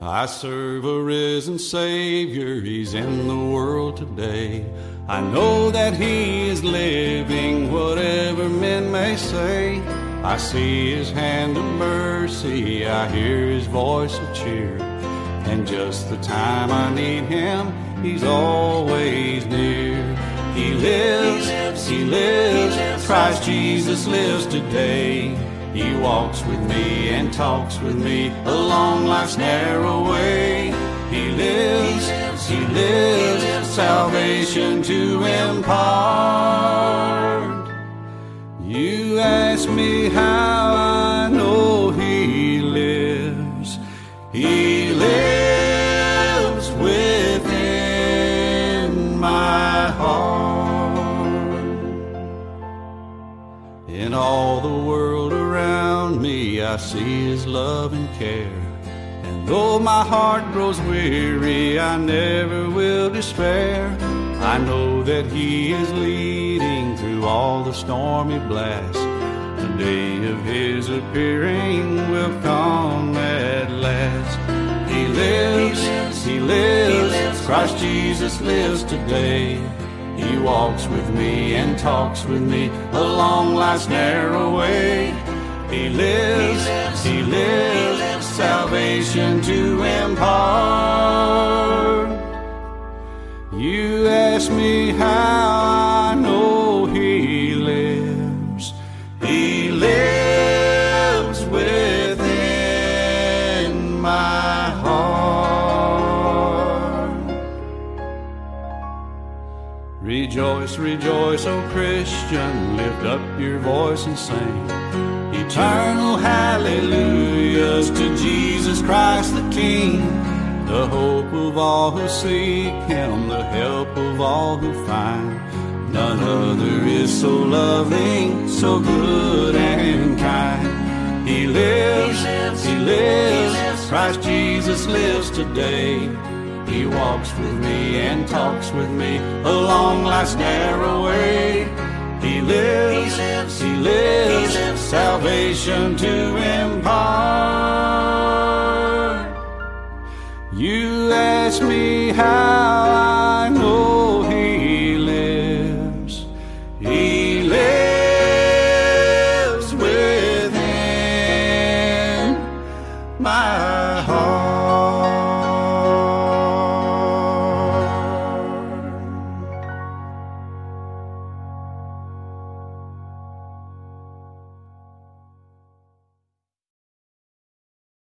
I serve a risen Savior, He's in the world today. I know that He is living, whatever men may say. I see His hand of mercy, I hear His voice of cheer. And just the time I need Him, He's always near. He lives, He lives, Christ Jesus lives today. He walks with me and talks with me along life's narrow way. He lives, He lives, salvation to impart. You ask me how I know He lives. He lives within my heart. In all the world me, I see His love and care. And though my heart grows weary, I never will despair. I know that He is leading through all the stormy blast. The day of His appearing will come at last. He lives, He lives, Christ Jesus lives today. He walks with me and talks with me along life's narrow way. He lives, He lives, salvation to impart. You ask me how Rejoice, rejoice, O Christian, lift up your voice and sing. Eternal hallelujahs to Jesus Christ the King, the hope of all who seek Him, the help of all who find. None other is so loving, so good and kind. He lives, He lives, Christ Jesus lives today. He walks with me and talks with me along life's narrow way. He lives, he lives, he lives, he lives salvation to impart. You ask me how I know he lives. He lives within my